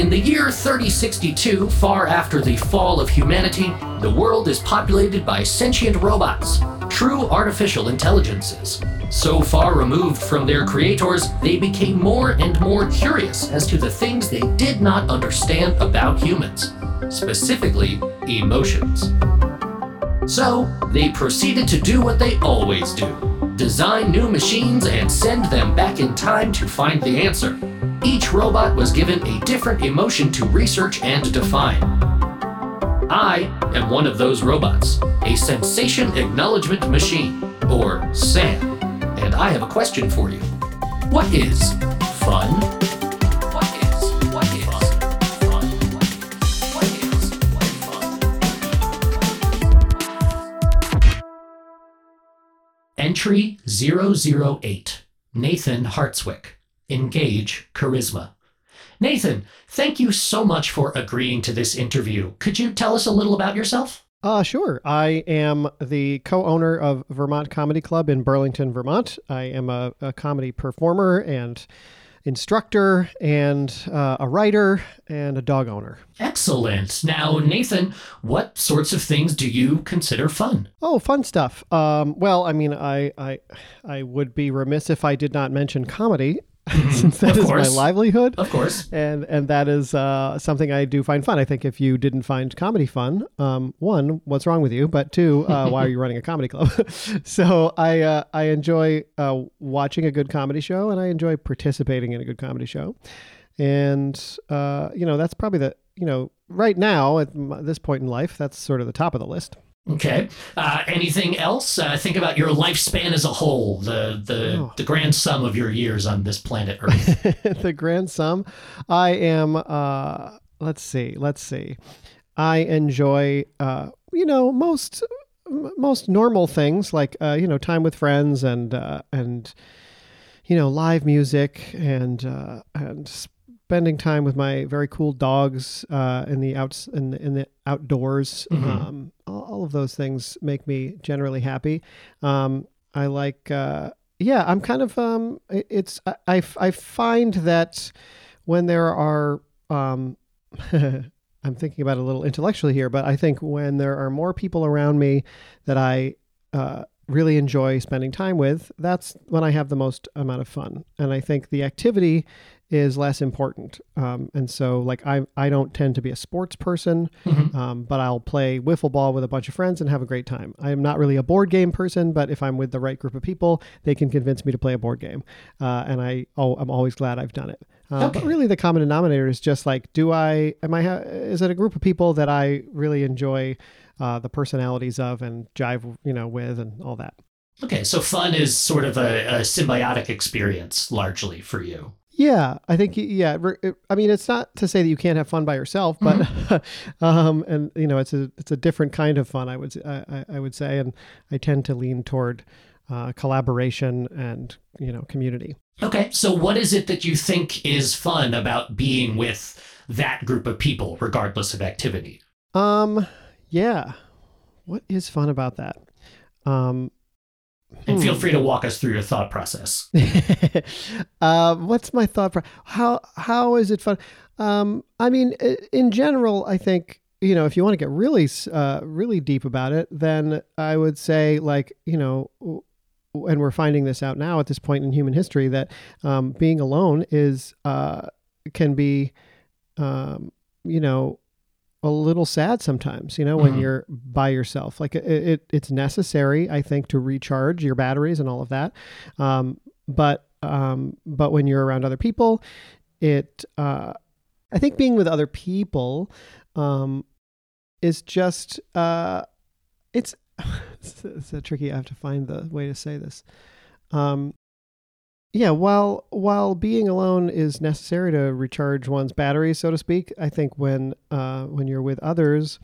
In the year 3062, far after the fall of humanity, the world is populated by sentient robots, true artificial intelligences. So far removed from their creators, they became more and more curious as to the things they did not understand about humans, specifically emotions. So, they proceeded to do what they always do design new machines and send them back in time to find the answer. Each robot was given a different emotion to research and define. I am one of those robots, a sensation acknowledgement machine, or SAM. And I have a question for you. What is fun? Entry 008 Nathan Hartswick. Engage Charisma. Nathan, thank you so much for agreeing to this interview. Could you tell us a little about yourself? Uh, sure. I am the co owner of Vermont Comedy Club in Burlington, Vermont. I am a, a comedy performer and instructor and uh, a writer and a dog owner. Excellent. Now, Nathan, what sorts of things do you consider fun? Oh, fun stuff. Um, well, I mean, I, I, I would be remiss if I did not mention comedy. since that is my livelihood. Of course. and and that is uh, something I do find fun. I think if you didn't find comedy fun, um, one, what's wrong with you? But two, uh, why are you running a comedy club? so I uh, I enjoy uh, watching a good comedy show, and I enjoy participating in a good comedy show. And uh, you know that's probably the you know right now at this point in life, that's sort of the top of the list. Okay. Uh, anything else? Uh, think about your lifespan as a whole, the the, Oh. the grand sum of your years on this planet Earth. the grand sum. I am. Uh, let's see. Let's see. I enjoy. Uh, you know most most normal things like uh, you know time with friends and uh, and you know live music and uh, and spending time with my very cool dogs uh, in the outs in the, in the outdoors. Mhm. Um, all, of those things make me generally happy. Um, I like. Uh, yeah, I'm kind of. Um, it- it's. I, I, I find that when there are. Um, I'm thinking about it a little intellectually here, but I think when there are more people around me that I uh, really enjoy spending time with, that's when I have the most amount of fun. And I think the activity is less important. Um, and so, like, I, I don't tend to be a sports person, Mhm. um, but I'll play wiffle ball with a bunch of friends and have a great time. I'm not really a board game person, but if I'm with the right group of people, they can convince me to play a board game. Uh, and I, oh, I'm always glad I've done it. Uh, But really, the common denominator is just like, do I, am I, ha- is it a group of people that I really enjoy uh, the personalities of and jive, you know, with and all that? Okay, so fun is sort of a, a symbiotic experience largely for you. Yeah, I think yeah. I mean, it's not to say that you can't have fun by yourself, but um, and you know, it's a it's a different kind of fun. I would I- I would say, and I tend to lean toward uh, collaboration and you know community. Okay, so what is it that you think is fun about being with that group of people, regardless of activity? Um, yeah. What is fun about that? Um, And feel hmm. free to walk us through your thought process. um, what's my thought? Pro- how how is it fun? Um, I mean, in general, I think you know if you want to get really uh, really deep about it, then I would say like you know. And we're finding this out now at this point in human history that um, being alone is uh, can be, um, you know, a little sad sometimes. You know, when Mhm. you're by yourself, like it, it, it's necessary, I think, to recharge your batteries and all of that. Um, but um, but when you're around other people, it uh, I think being with other people um, is just uh, it's it's, it's a tricky. I have to find the way to say this. Um, yeah, while while being alone is necessary to recharge one's batteries, so to speak, I think when uh, when you're with others,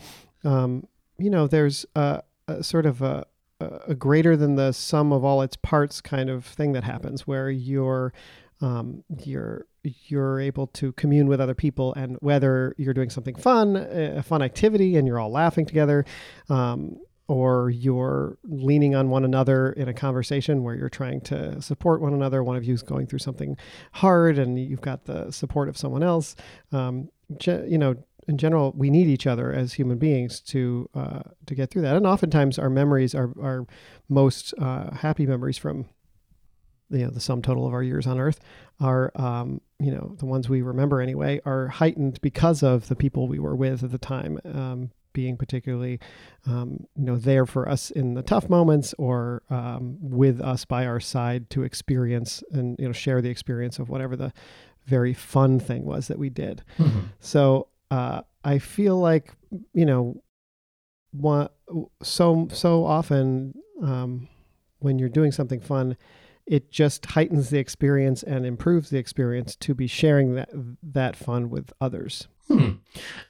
um, you know, there's a, a sort of a, a greater than the sum of all its parts kind of thing that happens, where you're um, you're you're able to commune with other people, and whether you're doing something fun, a fun activity, and you're all laughing together, um, or you're leaning on one another in a conversation where you're trying to support one another. One of you's going through something hard, and you've got the support of someone else. Um, ge- you know, in general, we need each other as human beings to uh, to get through that. And oftentimes, our memories are our most uh, happy memories from you know the sum total of our years on Earth are um, you know the ones we remember anyway are heightened because of the people we were with at the time. Um, being particularly, um, you know, there for us in the tough moments, or um, with us by our side to experience and you know share the experience of whatever the very fun thing was that we did. Mm-hmm. So uh, I feel like you know, so so often um, when you're doing something fun, it just heightens the experience and improves the experience to be sharing that that fun with others. Hmm.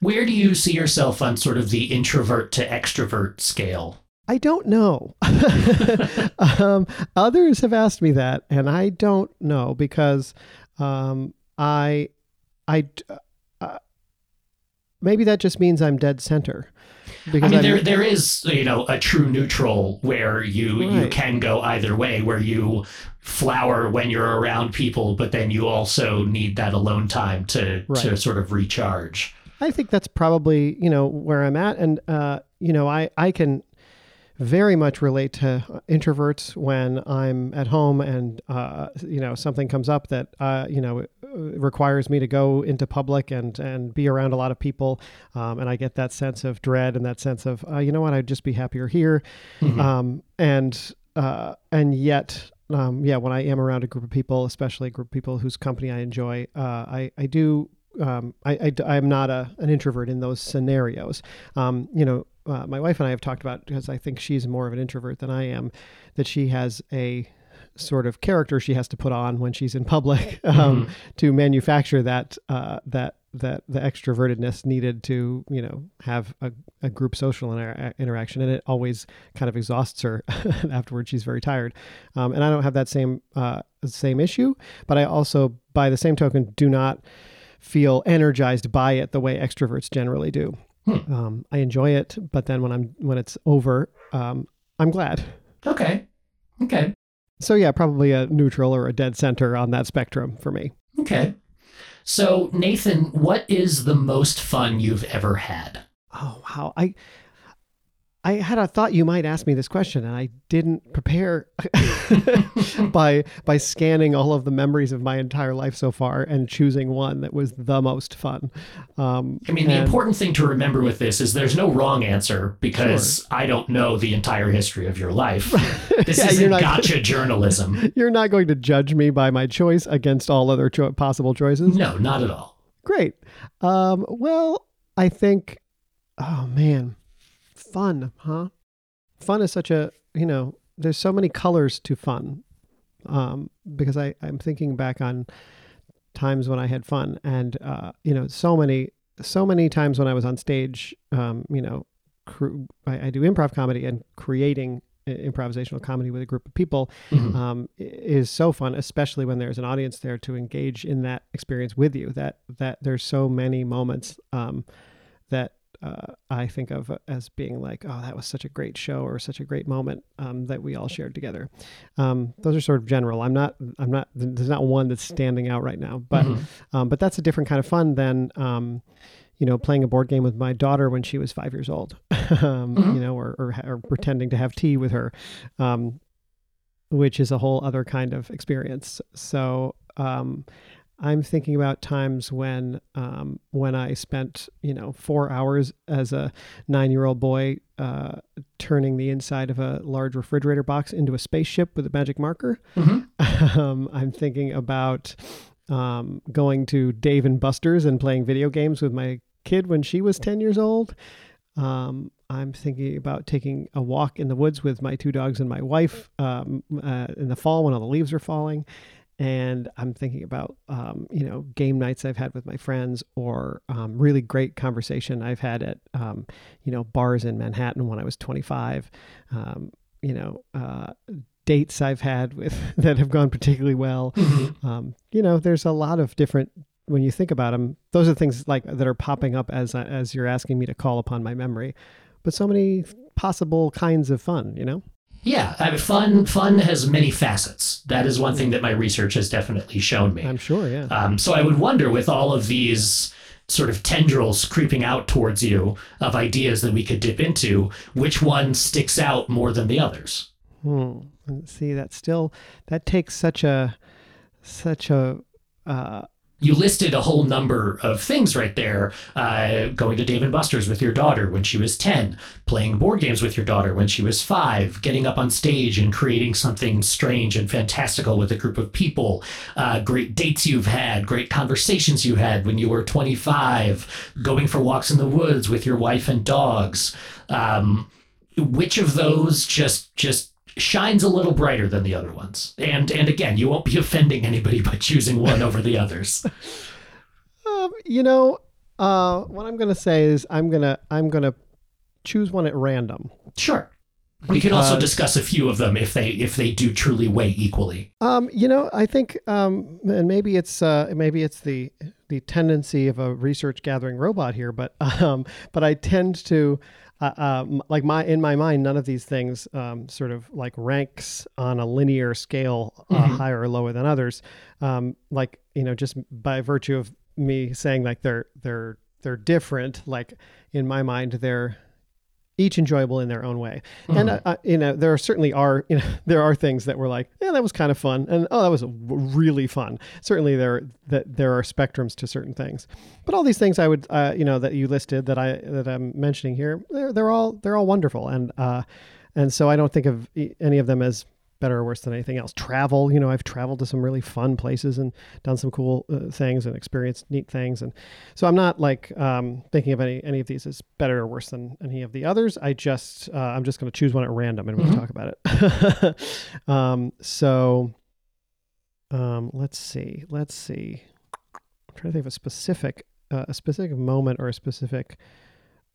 Where do you see yourself on sort of the introvert to extrovert scale? I don't know. um, others have asked me that, and I don't know because um, I, I, uh, maybe that just means I'm dead center. I mean, there there is you know a true neutral where you you can go either way, where you flower when you're around people, but then you also need that alone time to to sort of recharge. I think that's probably you know where I'm at, and uh, you know I I can very much relate to introverts when I'm at home and uh, you know something comes up that uh, you know requires me to go into public and and be around a lot of people, um, and I get that sense of dread and that sense of uh, you know what I'd just be happier here, Mhm. um, and uh, and yet. Um, yeah, when I am around a group of people, especially a group of people whose company I enjoy, uh, I, I do um, I, I, am not a, an introvert in those scenarios. Um, you know, uh, my wife and I have talked about because I think she's more of an introvert than I am, that she has a sort of character she has to put on when she's in public um, to manufacture that uh, that that the extrovertedness needed to you know have a, a group social inter- interaction and it always kind of exhausts her afterwards. She's very tired. Um, and i don't have that same uh, same issue but i also by the same token do not feel energized by it the way extroverts generally do Hmm. um, i enjoy it but then when i'm when it's over um, i'm glad Okay, okay, so yeah probably a neutral or a dead center on that spectrum for me okay. So Nathan, what is the most fun you've ever had? Oh wow. I I had a thought you might ask me this question and I didn't prepare by by scanning all of the memories of my entire life so far and choosing one that was the most fun. Um, I mean, the important thing to remember with this is there's no wrong answer because I don't know the entire history of your life. This Yeah, isn't not- gotcha journalism. You're not going to judge me by my choice against all other cho- possible choices. No, not at all. Great. Um, well, I think, oh man, fun, huh? Fun is such a, you know, there's so many colors to fun. Um, because I, I'm thinking back on times when I had fun and, uh, you know, so many, so many times when I was on stage, um, you know, cr- I, I do improv comedy and creating improvisational comedy with a group of people Mhm. um, is so fun, especially when there's an audience there to engage in that experience with you. That that there's so many moments um, that uh, I think of as being like, oh, that was such a great show or such a great moment um, that we all shared together. Um, those are sort of general. I'm not. I'm not. There's not one that's standing out right now, but Mhm. um, but that's a different kind of fun than um, you know playing a board game with my daughter when she was five years old, um, Mhm. you know, or, or or pretending to have tea with her, um, which is a whole other kind of experience. So um, I'm thinking about times when um, when I spent you know four hours as a nine year old boy uh, turning the inside of a large refrigerator box into a spaceship with a magic marker. Mhm. um, I'm thinking about um, going to Dave and Buster's and playing video games with my kid when she was 10 years old. Um, I'm thinking about taking a walk in the woods with my two dogs and my wife um, uh, in the fall when all the leaves are falling. And I'm thinking about, um, you know, game nights I've had with my friends or um, really great conversation I've had at, um, you know, bars in Manhattan when I was 25. Um, you know, uh, dates I've had with that have gone particularly well. Mhm. Um, you know, there's a lot of different when you think about them. Those are things like that are popping up as as you're asking me to call upon my memory. But so many possible kinds of fun. You know. Yeah, I mean, fun fun has many facets. That is one thing that my research has definitely shown me. I'm sure. Yeah. Um, so I would wonder with all of these sort of tendrils creeping out towards you of ideas that we could dip into, which one sticks out more than the others? Hmm. See, that still that takes such a such a uh, you listed a whole number of things right there. Uh, going to Dave and Buster's with your daughter when she was 10, playing board games with your daughter when she was five, getting up on stage and creating something strange and fantastical with a group of people, uh, great dates you've had, great conversations you had when you were 25, going for walks in the woods with your wife and dogs. Um, which of those just just shines a little brighter than the other ones. And and again, you won't be offending anybody by choosing one over the others. Um, you know, uh, what I'm gonna say is I'm gonna I'm gonna choose one at random. Sure. We can also discuss a few of them if they if they do truly weigh equally. Um, you know, I think, um, and maybe it's uh, maybe it's the the tendency of a research gathering robot here, but um, but I tend to uh, uh, like my in my mind, none of these things um, sort of like ranks on a linear scale, uh, mm-hmm. higher or lower than others. Um, like you know, just by virtue of me saying like they're they're they're different. Like in my mind, they're each enjoyable in their own way. Mm-hmm. And uh, uh, you know, there certainly are you know there are things that were like, yeah, that was kind of fun, and oh, that was really fun. Certainly there that there are spectrums to certain things, but all these things I would uh, you know that you listed that I that I'm mentioning here, they're they're all they're all wonderful, and uh, and so I don't think of any of them as better or worse than anything else. Travel, you know, I've traveled to some really fun places and done some cool uh, things and experienced neat things. And so I'm not like um, thinking of any any of these as better or worse than any of the others. I just uh, I'm just going to choose one at random and we'll mm-hmm. talk about it. um, so um, let's see, let's see. I'm trying to think of a specific uh, a specific moment or a specific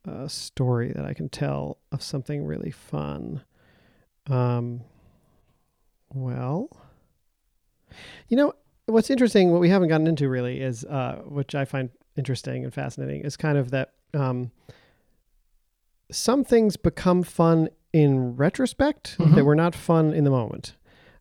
uh, story that I can tell of something really fun. Well, you know, what's interesting, what we haven't gotten into really is, uh, which I find interesting and fascinating, is kind of that um, some things become fun in retrospect mm-hmm. that were not fun in the moment.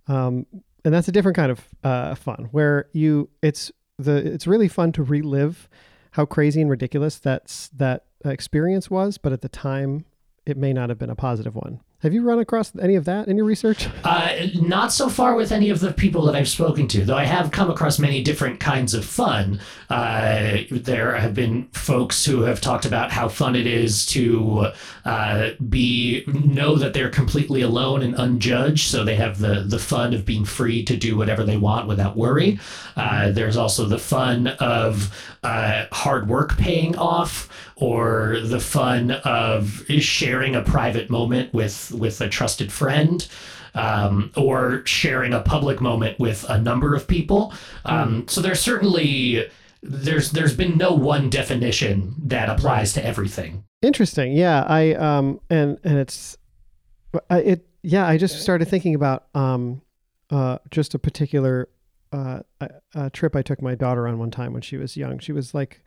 Um, and that's a different kind of uh, fun where you it's the it's really fun to relive how crazy and ridiculous that's that experience was, but at the time it may not have been a positive one. Have you run across any of that in your research? Uh, not so far with any of the people that I've spoken to, though I have come across many different kinds of fun. Uh, there have been folks who have talked about how fun it is to uh, be know that they're completely alone and unjudged, so they have the the fun of being free to do whatever they want without worry. Uh, there's also the fun of uh, hard work paying off or the fun of sharing a private moment with with a trusted friend um, or sharing a public moment with a number of people. Um, mm. so there's certainly there's there's been no one definition that applies to everything. Interesting. Yeah i um and and it's it yeah i just started thinking about um uh just a particular uh a, a trip i took my daughter on one time when she was young. She was like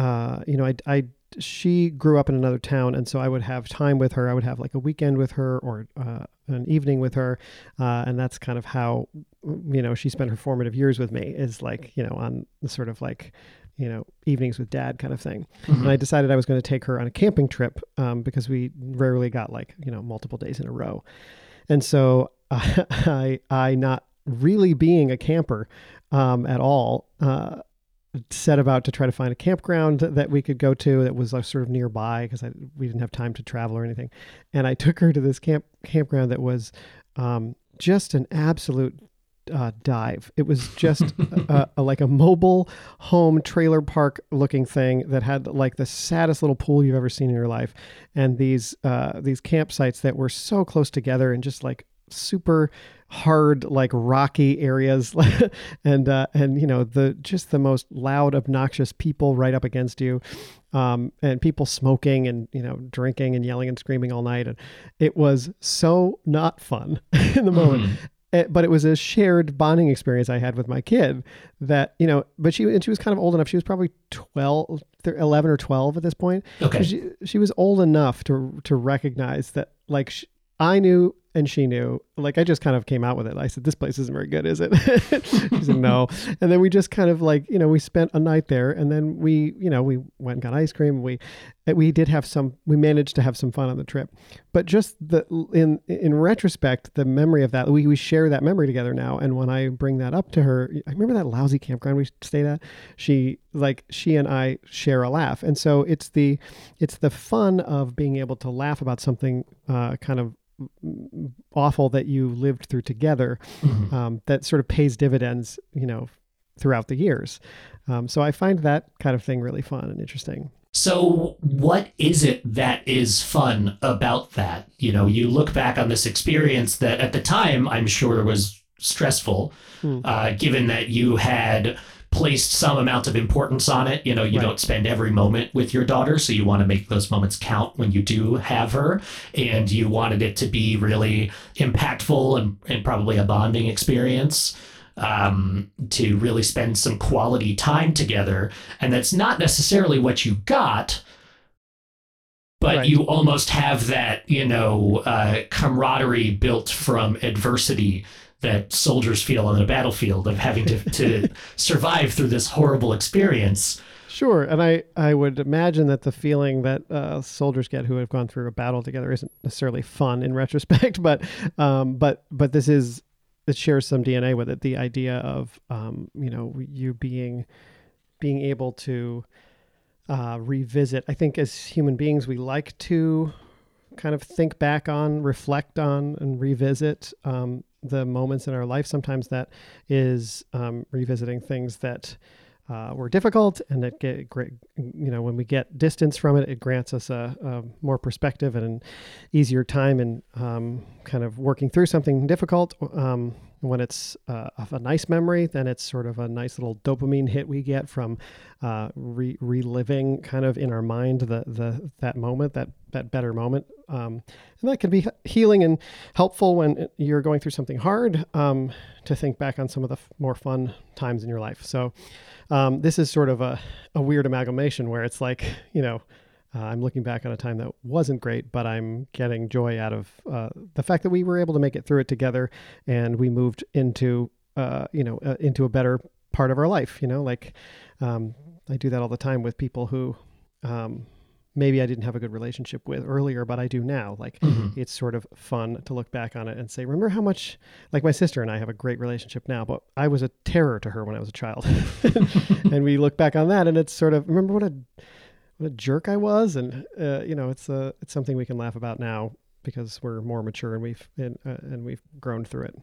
uh, you know, I, I, she grew up in another town, and so I would have time with her. I would have like a weekend with her or uh, an evening with her, uh, and that's kind of how, you know, she spent her formative years with me. Is like, you know, on the sort of like, you know, evenings with dad kind of thing. Mm-hmm. And I decided I was going to take her on a camping trip um, because we rarely got like, you know, multiple days in a row, and so I, I not really being a camper um, at all. Uh, set about to try to find a campground that we could go to that was sort of nearby because we didn't have time to travel or anything. And I took her to this camp campground that was um, just an absolute uh, dive. It was just a, a, like a mobile home trailer park looking thing that had like the saddest little pool you've ever seen in your life, and these uh, these campsites that were so close together and just like super hard like rocky areas and uh, and you know the just the most loud obnoxious people right up against you um, and people smoking and you know drinking and yelling and screaming all night and it was so not fun in the moment mm. eh, but it was a shared bonding experience I had with my kid that, you know, but she, and she was kind of old enough. She was probably 12, 11 or 12 at this point. Okay. She, she was old enough to, to recognize that like sh I knew and she knew like i just kind of came out with it. I said this place isn't very good is it? She said no. And then we just kind of like you know we spent a night there and then we you know we went and got ice cream we we did have some we managed to have some fun on the trip. But just the in in retrospect the memory of that we, we share that memory together now. And when i bring that up to her i remember that lousy campground we stayed at? She like she and i share a laugh. And so it's the it's the fun of being able to laugh about something uh, kind of awful that you lived through together mm-hmm. um, that sort of pays dividends, you know, throughout the years. Um, so I find that kind of thing really fun and interesting. So, what is it that is fun about that? You know, you look back on this experience that at the time I'm sure was stressful, mm. uh, given that you had placed some amount of importance on it. You know, you right. don't spend every moment with your daughter, so you want to make those moments count when you do have her. And you wanted it to be really impactful and, and probably a bonding experience um, to really spend some quality time together. And that's not necessarily what you got. But right. you almost have that, you know, uh, camaraderie built from adversity that soldiers feel on the battlefield of having to, to survive through this horrible experience. Sure, and I, I would imagine that the feeling that uh, soldiers get who have gone through a battle together isn't necessarily fun in retrospect, but um, but but this is it shares some DNA with it. The idea of um, you know you being being able to uh, revisit. I think as human beings, we like to kind of think back on, reflect on, and revisit um, the moments in our life. Sometimes that is um, revisiting things that uh, were difficult, and it get great. You know, when we get distance from it, it grants us a, a more perspective and an easier time in um, kind of working through something difficult. Um, when it's uh, a nice memory, then it's sort of a nice little dopamine hit we get from uh, re- reliving kind of in our mind the the that moment, that that better moment, um, and that can be healing and helpful when you're going through something hard um, to think back on some of the f- more fun times in your life. So um, this is sort of a, a weird amalgamation where it's like you know uh, I'm looking back on a time that wasn't great, but I'm getting joy out of uh, the fact that we were able to make it through it together, and we moved into, uh, you know, uh, into a better part of our life. You know, like um, I do that all the time with people who um, maybe I didn't have a good relationship with earlier, but I do now. Like mm-hmm. it's sort of fun to look back on it and say, remember how much, like my sister and I have a great relationship now, but I was a terror to her when I was a child. and we look back on that and it's sort of, remember what a what a jerk I was, and uh, you know, it's a uh, it's something we can laugh about now because we're more mature and we've and, uh, and we've grown through it.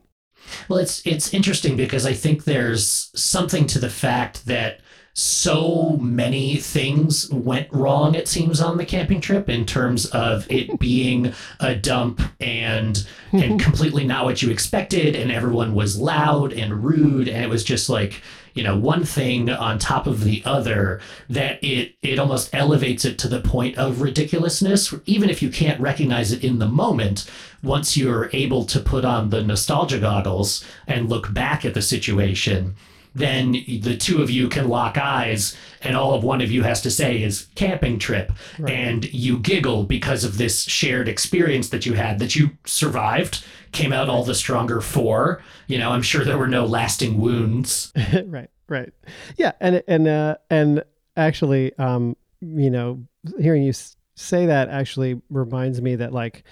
Well, it's it's interesting because I think there's something to the fact that so many things went wrong it seems on the camping trip in terms of it being a dump and and completely not what you expected and everyone was loud and rude and it was just like you know one thing on top of the other that it it almost elevates it to the point of ridiculousness even if you can't recognize it in the moment once you're able to put on the nostalgia goggles and look back at the situation then the two of you can lock eyes and all of one of you has to say is camping trip. Right. and you giggle because of this shared experience that you had that you survived came out all the stronger for you know i'm sure there were no lasting wounds. Right right. Yeah and and uh and actually um you know hearing you say that actually reminds me that like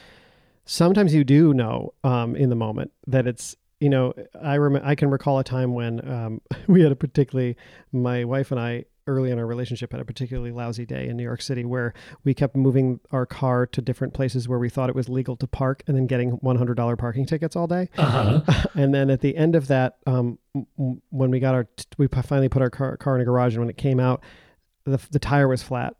sometimes you do know um in the moment that it's you know, I rem- I can recall a time when um, we had a particularly my wife and I early in our relationship had a particularly lousy day in New York City where we kept moving our car to different places where we thought it was legal to park and then getting $100 parking tickets all day. Uh-huh. and then at the end of that, um, when we got our, t- we finally put our car, car in a garage and when it came out, the, the tire was flat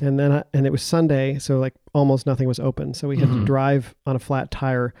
and then, I, and it was Sunday. So like almost nothing was open. So we had mm-hmm. to drive on a flat tire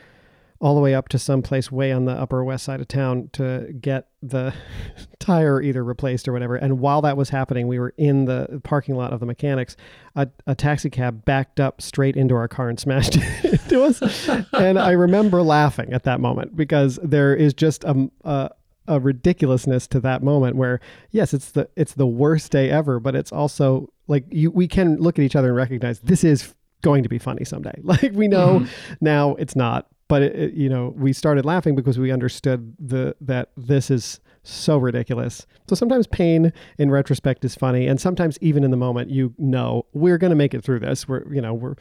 all the way up to some place way on the upper west side of town to get the tire either replaced or whatever. And while that was happening, we were in the parking lot of the mechanics. A, a taxi cab backed up straight into our car and smashed into us. and I remember laughing at that moment because there is just a, a a ridiculousness to that moment where yes it's the it's the worst day ever but it's also like you we can look at each other and recognize this is going to be funny someday like we know mm-hmm. now it's not but it, it, you know we started laughing because we understood the that this is so ridiculous. So sometimes pain in retrospect is funny, and sometimes even in the moment, you know we're going to make it through this. We're you know we're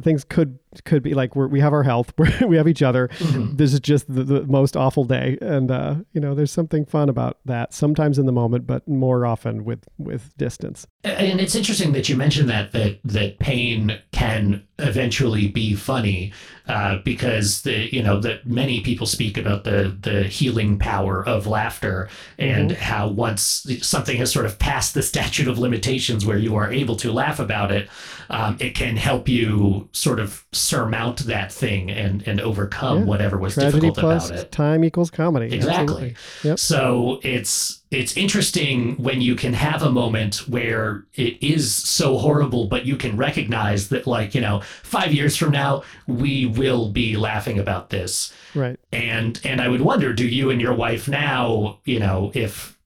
things could could be like we're, we have our health, we have each other. Mm-hmm. This is just the, the, most awful day, and uh, you know there's something fun about that. Sometimes in the moment, but more often with with distance. And it's interesting that you mentioned that that that pain can eventually be funny uh, because the you know that many people speak about the the healing power of laughter and mm-hmm. how once something has sort of passed the statute of limitations where you are able to laugh about it um, it can help you sort of surmount that thing and and overcome yeah. whatever was Tragedy difficult about it time equals comedy exactly yep. so it's it's interesting when you can have a moment where it is so horrible, but you can recognize that, like, you know, five years from now, we will be laughing about this. Right. And, and I would wonder, do you and your wife now, you know, if,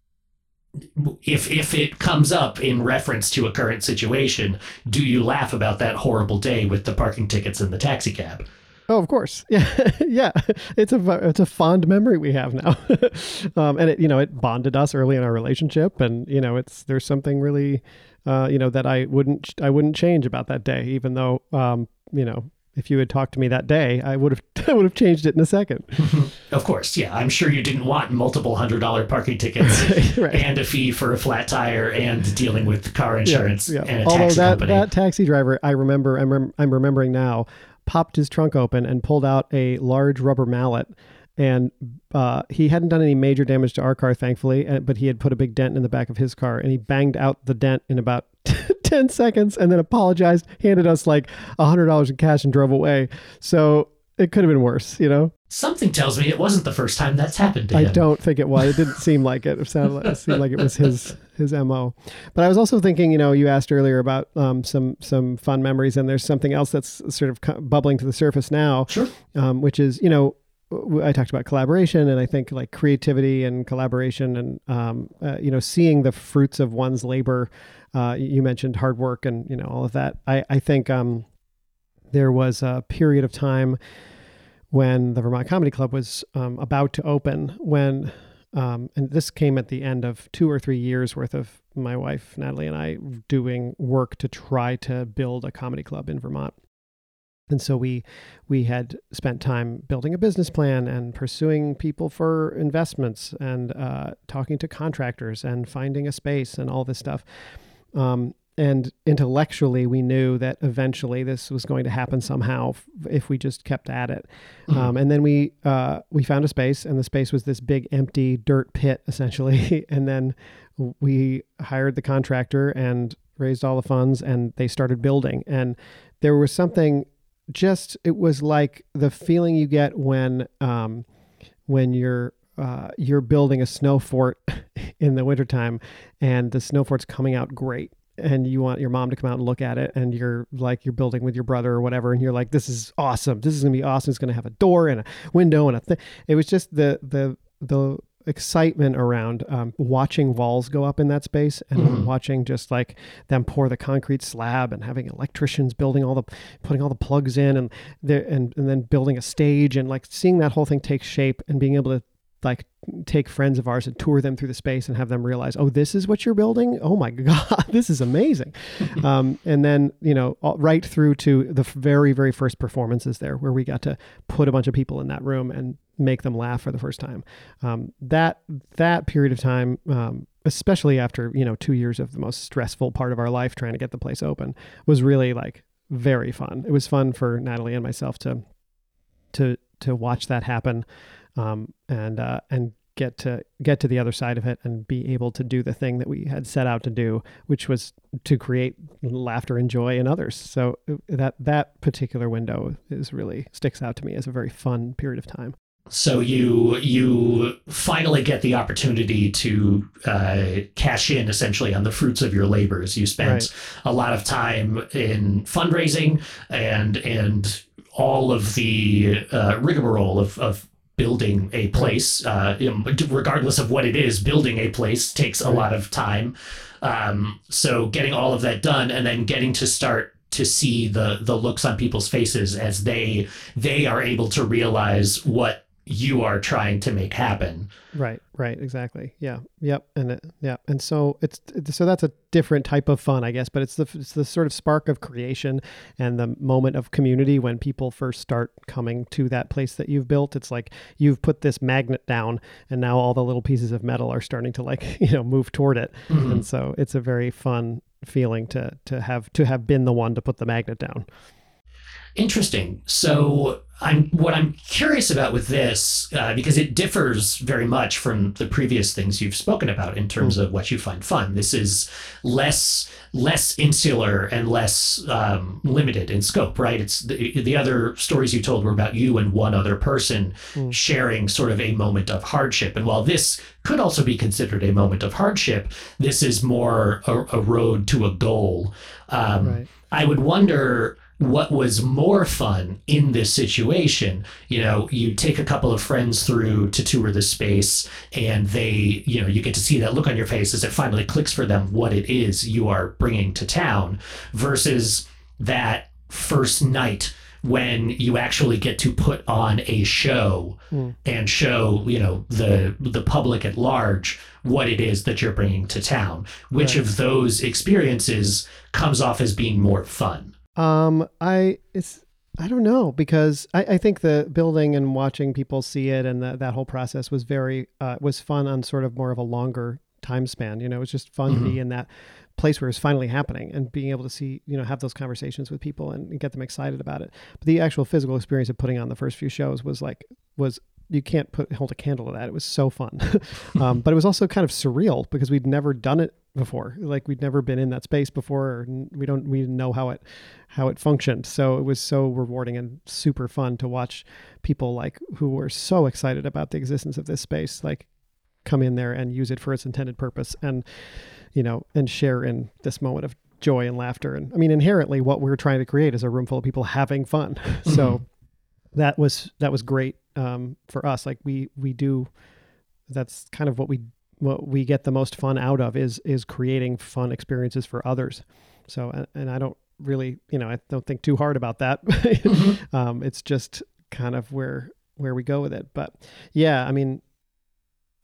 if, if it comes up in reference to a current situation, do you laugh about that horrible day with the parking tickets and the taxi cab? Oh, of course. Yeah, yeah. It's a it's a fond memory we have now, um, and it you know it bonded us early in our relationship, and you know it's there's something really, uh, you know that I wouldn't I wouldn't change about that day, even though um, you know if you had talked to me that day, I would have I would have changed it in a second. of course, yeah. I'm sure you didn't want multiple hundred dollar parking tickets right. and a fee for a flat tire and dealing with car insurance yeah, yeah. and a Although taxi that, company. that taxi driver, I remember I'm, rem- I'm remembering now popped his trunk open and pulled out a large rubber mallet. And uh, he hadn't done any major damage to our car, thankfully, uh, but he had put a big dent in the back of his car, and he banged out the dent in about 10 seconds and then apologized, handed us like $100 in cash, and drove away. So it could have been worse, you know? Something tells me it wasn't the first time that's happened to I him. don't think it was. It didn't seem like it. It sounded like, it seemed like it was his his mo. But I was also thinking, you know, you asked earlier about um, some some fun memories, and there's something else that's sort of bubbling to the surface now, sure. um, which is, you know, I talked about collaboration, and I think like creativity and collaboration, and um, uh, you know, seeing the fruits of one's labor. Uh, you mentioned hard work, and you know all of that. I I think um, there was a period of time when the Vermont Comedy Club was um, about to open, when um, and this came at the end of two or three years worth of my wife Natalie and I doing work to try to build a comedy club in Vermont. And so we we had spent time building a business plan and pursuing people for investments and uh, talking to contractors and finding a space and all this stuff. Um, and intellectually we knew that eventually this was going to happen somehow if we just kept at it. Mm-hmm. um, and then we uh, we found a space and the space was this big empty dirt pit essentially. And then we hired the contractor and raised all the funds and they started building. And there was something just it was like the feeling you get when um, when you're uh, you're building a snow fort in the wintertime and the snow fort's coming out great and you want your mom to come out and look at it and you're like you're building with your brother or whatever and you're like this is awesome this is going to be awesome it's going to have a door and a window and a thing it was just the the the excitement around um, watching walls go up in that space and mm-hmm. watching just like them pour the concrete slab and having electricians building all the putting all the plugs in and there and, and then building a stage and like seeing that whole thing take shape and being able to like take friends of ours and tour them through the space and have them realize, oh, this is what you're building. Oh my God, this is amazing. um, and then, you know, right through to the very, very first performances there where we got to put a bunch of people in that room and make them laugh for the first time. Um, that, that period of time, um, especially after, you know, two years of the most stressful part of our life trying to get the place open was really like very fun. It was fun for Natalie and myself to, to, to watch that happen um, and uh, and get to get to the other side of it and be able to do the thing that we had set out to do, which was to create laughter and joy in others. So uh, that that particular window is really sticks out to me as a very fun period of time. So you you finally get the opportunity to uh, cash in essentially on the fruits of your labors. You spent right. a lot of time in fundraising and and all of the uh, rigmarole of, of building a place, uh, regardless of what it is, building a place takes a lot of time. Um, so getting all of that done and then getting to start to see the the looks on people's faces as they they are able to realize what you are trying to make happen. Right, right, exactly. Yeah, yep, and it, yeah, and so it's so that's a different type of fun, I guess. But it's the it's the sort of spark of creation and the moment of community when people first start coming to that place that you've built. It's like you've put this magnet down, and now all the little pieces of metal are starting to like you know move toward it, mm-hmm. and so it's a very fun feeling to to have to have been the one to put the magnet down. Interesting. So I'm what I'm curious about with this uh, because it differs very much from the previous things you've spoken about in terms mm. of what you find fun. This is less less insular and less um, limited in scope, right? It's the, the other stories you told were about you and one other person mm. sharing sort of a moment of hardship. And while this could also be considered a moment of hardship, this is more a, a road to a goal. Um, right. I would wonder what was more fun in this situation you know you take a couple of friends through to tour the space and they you know you get to see that look on your face as it finally clicks for them what it is you are bringing to town versus that first night when you actually get to put on a show mm. and show you know the the public at large what it is that you're bringing to town which right. of those experiences comes off as being more fun um, I it's I don't know because I, I think the building and watching people see it and the, that whole process was very uh, was fun on sort of more of a longer time span. You know, it was just fun mm-hmm. to be mm-hmm. in that place where it's finally happening and being able to see you know have those conversations with people and, and get them excited about it. But the actual physical experience of putting on the first few shows was like was you can't put hold a candle to that. It was so fun, um, but it was also kind of surreal because we'd never done it before. Like we'd never been in that space before. we don't we didn't know how it how it functioned. So it was so rewarding and super fun to watch people like who were so excited about the existence of this space, like come in there and use it for its intended purpose, and you know, and share in this moment of joy and laughter. And I mean, inherently, what we're trying to create is a room full of people having fun. so mm-hmm. that was that was great um, for us. Like we we do. That's kind of what we what we get the most fun out of is is creating fun experiences for others. So and, and I don't really you know I don't think too hard about that. mm-hmm. um, it's just kind of where where we go with it. But yeah, I mean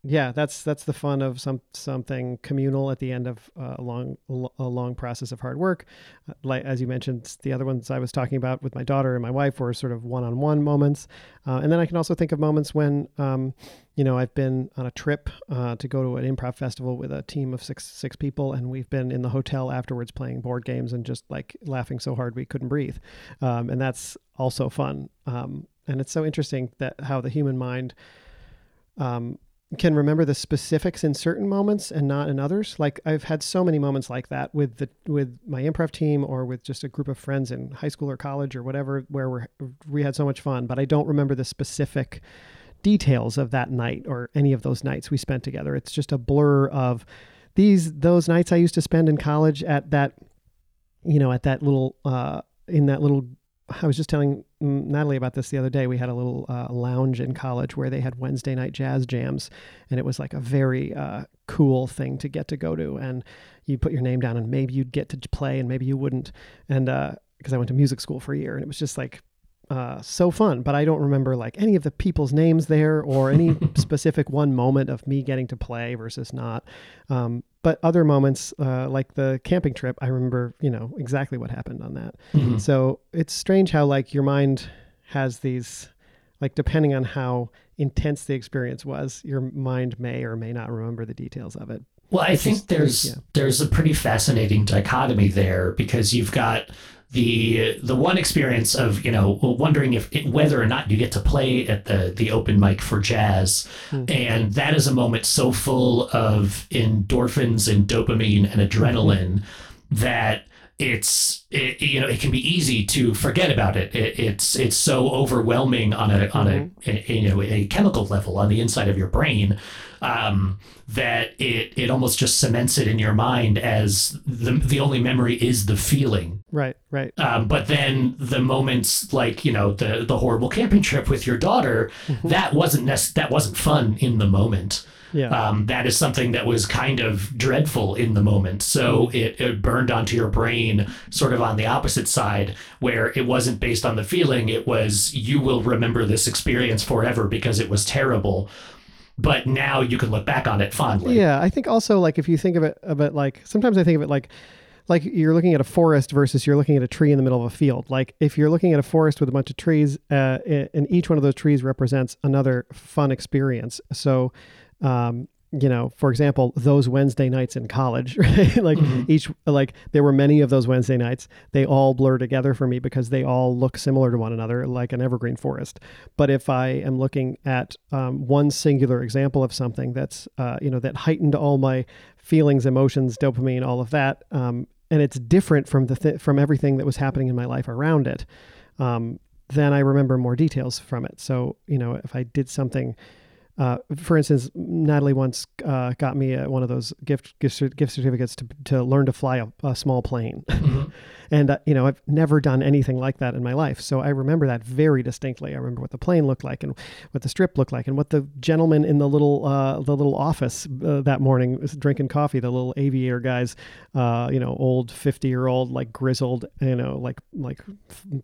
yeah, that's that's the fun of some something communal at the end of uh, a long a long process of hard work. Uh, like as you mentioned, the other ones I was talking about with my daughter and my wife were sort of one-on-one moments, uh, and then I can also think of moments when, um, you know, I've been on a trip uh, to go to an improv festival with a team of six six people, and we've been in the hotel afterwards playing board games and just like laughing so hard we couldn't breathe, um, and that's also fun. Um, and it's so interesting that how the human mind um, can remember the specifics in certain moments and not in others. Like I've had so many moments like that with the with my improv team or with just a group of friends in high school or college or whatever, where we we had so much fun. But I don't remember the specific details of that night or any of those nights we spent together. It's just a blur of these those nights I used to spend in college at that, you know, at that little uh, in that little I was just telling Natalie about this the other day. We had a little uh, lounge in college where they had Wednesday night jazz jams, and it was like a very uh, cool thing to get to go to. And you put your name down, and maybe you'd get to play, and maybe you wouldn't. And because uh, I went to music school for a year, and it was just like uh, so fun, but I don't remember like any of the people's names there or any specific one moment of me getting to play versus not. Um, but other moments, uh, like the camping trip, I remember, you know, exactly what happened on that. Mm-hmm. So it's strange how like your mind has these, like depending on how intense the experience was, your mind may or may not remember the details of it. Well, I think there's yeah. there's a pretty fascinating dichotomy there because you've got the the one experience of you know wondering if it, whether or not you get to play at the the open mic for jazz, mm. and that is a moment so full of endorphins and dopamine and adrenaline that it's it, you know it can be easy to forget about it. it. it's it's so overwhelming on a on mm-hmm. a, a, you know a chemical level on the inside of your brain um, that it it almost just cements it in your mind as the the only memory is the feeling. Right, right. Um, but then the moments like you know the the horrible camping trip with your daughter, mm-hmm. that wasn't nec- that wasn't fun in the moment. Yeah. Um, that is something that was kind of dreadful in the moment. So mm-hmm. it, it burned onto your brain sort of on the opposite side, where it wasn't based on the feeling. It was, you will remember this experience forever because it was terrible. But now you can look back on it fondly. Yeah. I think also, like, if you think of it, of it like, sometimes I think of it like, like you're looking at a forest versus you're looking at a tree in the middle of a field. Like if you're looking at a forest with a bunch of trees, uh, and each one of those trees represents another fun experience. So um, you know, for example, those Wednesday nights in college, right? like mm-hmm. each, like there were many of those Wednesday nights. They all blur together for me because they all look similar to one another, like an evergreen forest. But if I am looking at um, one singular example of something that's, uh, you know, that heightened all my feelings, emotions, dopamine, all of that, um, and it's different from the th- from everything that was happening in my life around it, um, then I remember more details from it. So, you know, if I did something uh, for instance, Natalie once uh, got me a, one of those gift gift, gift certificates to, to learn to fly a, a small plane. Mm-hmm. and, uh, you know, I've never done anything like that in my life. So I remember that very distinctly. I remember what the plane looked like and what the strip looked like and what the gentleman in the little uh, the little office uh, that morning was drinking coffee, the little aviator guys, uh, you know, old 50 year old, like grizzled, you know, like, like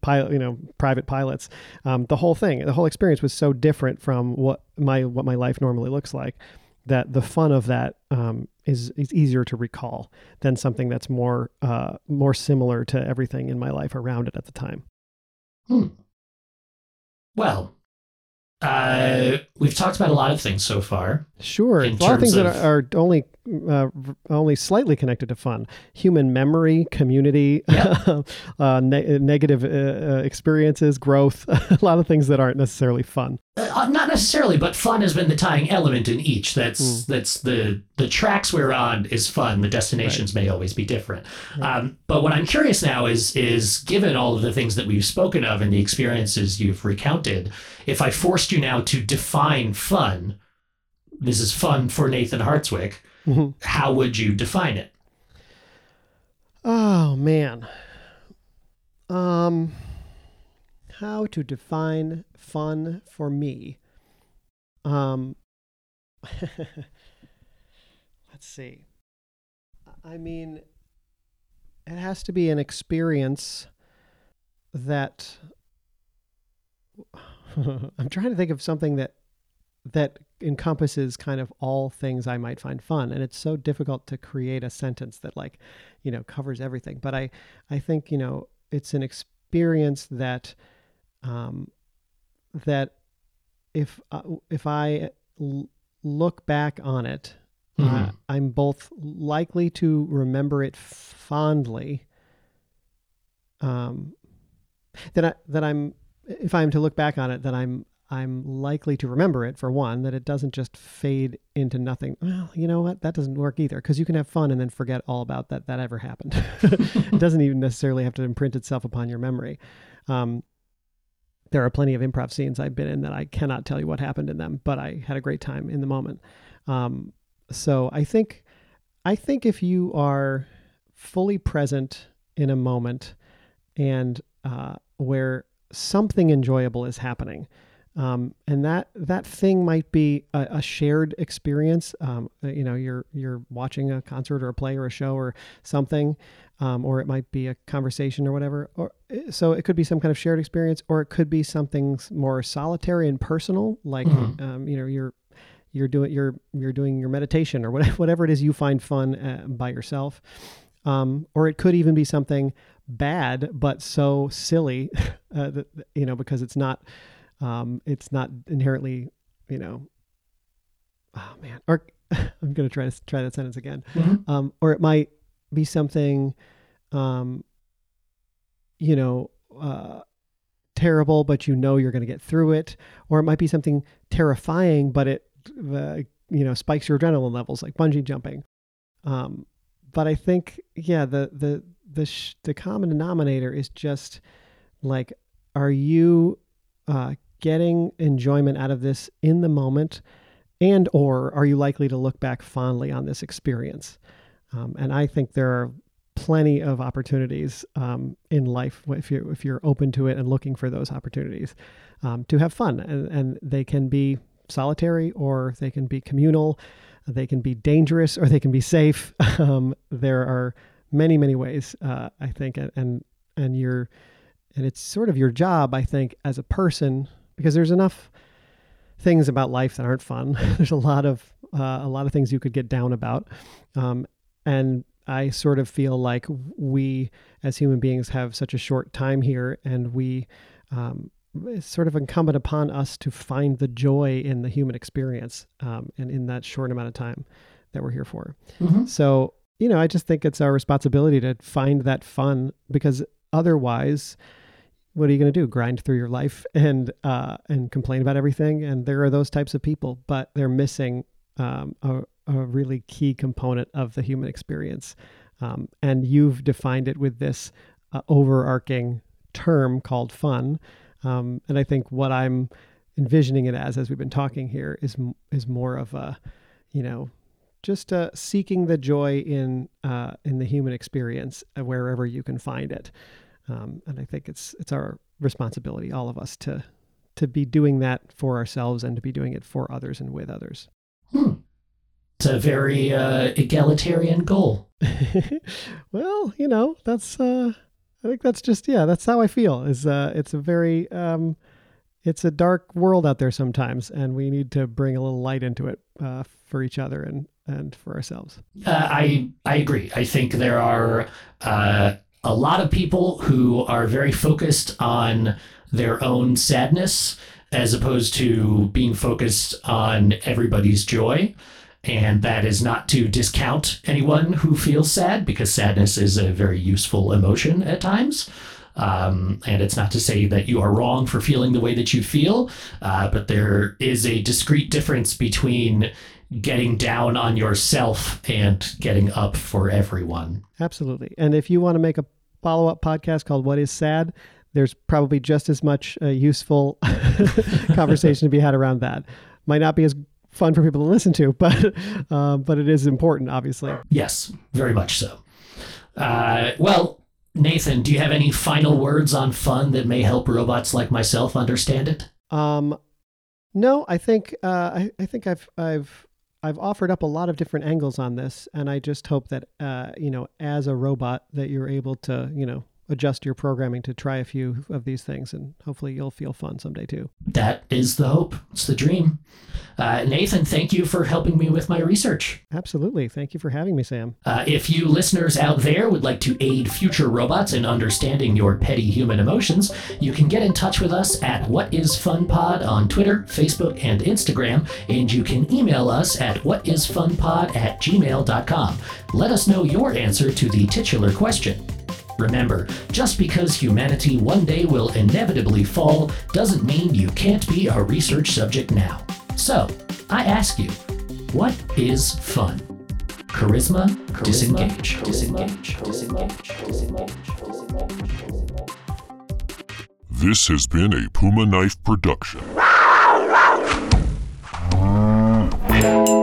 pilot, you know, private pilots. Um, the whole thing, the whole experience was so different from what my what my life normally looks like that the fun of that um, is is easier to recall than something that's more uh, more similar to everything in my life around it at the time. Hmm. Well, uh, we've talked about a lot of things so far. Sure, a lot of things of... that are, are only uh, only slightly connected to fun. Human memory, community, uh, ne- negative uh, uh, experiences, growth. a lot of things that aren't necessarily fun. Uh, uh, not necessarily, but fun has been the tying element in each. That's mm. that's the the tracks we're on is fun. The destinations right. may always be different. Right. Um, but what I'm curious now is is given all of the things that we've spoken of and the experiences you've recounted, if I forced you now to define fun, this is fun for Nathan Hartswick How would you define it? Oh man. Um how to define fun for me. Um let's see. I mean it has to be an experience that I'm trying to think of something that that encompasses kind of all things I might find fun. And it's so difficult to create a sentence that like, you know, covers everything. But I, I think, you know, it's an experience that, um, that if, uh, if I l- look back on it, mm-hmm. uh, I'm both likely to remember it fondly, um, that I, that I'm, if I'm to look back on it, that I'm I'm likely to remember it for one, that it doesn't just fade into nothing. Well, you know what? That doesn't work either because you can have fun and then forget all about that that ever happened. it doesn't even necessarily have to imprint itself upon your memory. Um, there are plenty of improv scenes I've been in that I cannot tell you what happened in them, but I had a great time in the moment. Um, so I think, I think if you are fully present in a moment and uh, where something enjoyable is happening, um, and that that thing might be a, a shared experience. Um, uh, you know, you're you're watching a concert or a play or a show or something, um, or it might be a conversation or whatever. Or uh, so it could be some kind of shared experience, or it could be something more solitary and personal, like mm-hmm. Um, you know you're you're doing you're you're doing your meditation or whatever whatever it is you find fun uh, by yourself. Um, or it could even be something bad but so silly uh, that you know because it's not um, it's not inherently, you know, oh man, or I'm going to try to try that sentence again. Mm-hmm. Um, or it might be something, um, you know, uh, terrible, but you know you're going to get through it, or it might be something terrifying, but it, uh, you know, spikes your adrenaline levels, like bungee jumping. Um, but I think, yeah, the the the sh- the common denominator is just like, are you uh, getting enjoyment out of this in the moment, and or are you likely to look back fondly on this experience? Um, and I think there are plenty of opportunities um, in life if you're if you're open to it and looking for those opportunities um, to have fun, and, and they can be solitary or they can be communal, they can be dangerous or they can be safe. Um, there are many many ways uh, I think, and and you're and it's sort of your job I think as a person because there's enough things about life that aren't fun. there's a lot of uh, a lot of things you could get down about, um, and I sort of feel like we as human beings have such a short time here, and we um, it's sort of incumbent upon us to find the joy in the human experience um, and in that short amount of time that we're here for. Mm-hmm. So, you know, I just think it's our responsibility to find that fun because otherwise, what are you going to do? Grind through your life and uh, and complain about everything? And there are those types of people, but they're missing um, a, a really key component of the human experience. Um, and you've defined it with this uh, overarching term called fun. Um, and I think what I'm envisioning it as, as we've been talking here, is is more of a, you know, just uh, seeking the joy in uh, in the human experience uh, wherever you can find it. Um, and I think it's it's our responsibility, all of us, to to be doing that for ourselves and to be doing it for others and with others. Hmm. It's a very uh, egalitarian goal. well, you know, that's uh, I think that's just yeah, that's how I feel. Is uh, it's a very um, it's a dark world out there sometimes, and we need to bring a little light into it uh, for each other and and for ourselves. Uh, I I agree. I think there are uh, a lot of people who are very focused on their own sadness as opposed to being focused on everybody's joy. And that is not to discount anyone who feels sad, because sadness is a very useful emotion at times. Um, and it's not to say that you are wrong for feeling the way that you feel, uh, but there is a discrete difference between getting down on yourself and getting up for everyone. Absolutely. And if you want to make a follow up podcast called What is Sad, there's probably just as much uh, useful conversation to be had around that. Might not be as fun for people to listen to, but uh, but it is important, obviously. Yes, very much so. Uh, well, Nathan, do you have any final words on fun that may help robots like myself understand it? Um, no, I think uh, I, I think I've I've I've offered up a lot of different angles on this, and I just hope that uh, you know, as a robot, that you're able to you know adjust your programming to try a few of these things, and hopefully you'll feel fun someday too. That is the hope. It's the dream. Uh, Nathan, thank you for helping me with my research. Absolutely. Thank you for having me, Sam. Uh, if you listeners out there would like to aid future robots in understanding your petty human emotions, you can get in touch with us at What Is Fun Pod on Twitter, Facebook, and Instagram, and you can email us at whatisfunpod at gmail.com. Let us know your answer to the titular question. Remember, just because humanity one day will inevitably fall doesn't mean you can't be a research subject now. So, I ask you, what is fun? Charisma, charisma disengage, charisma, disengage, charisma, disengage, disengage. This has been a Puma Knife production.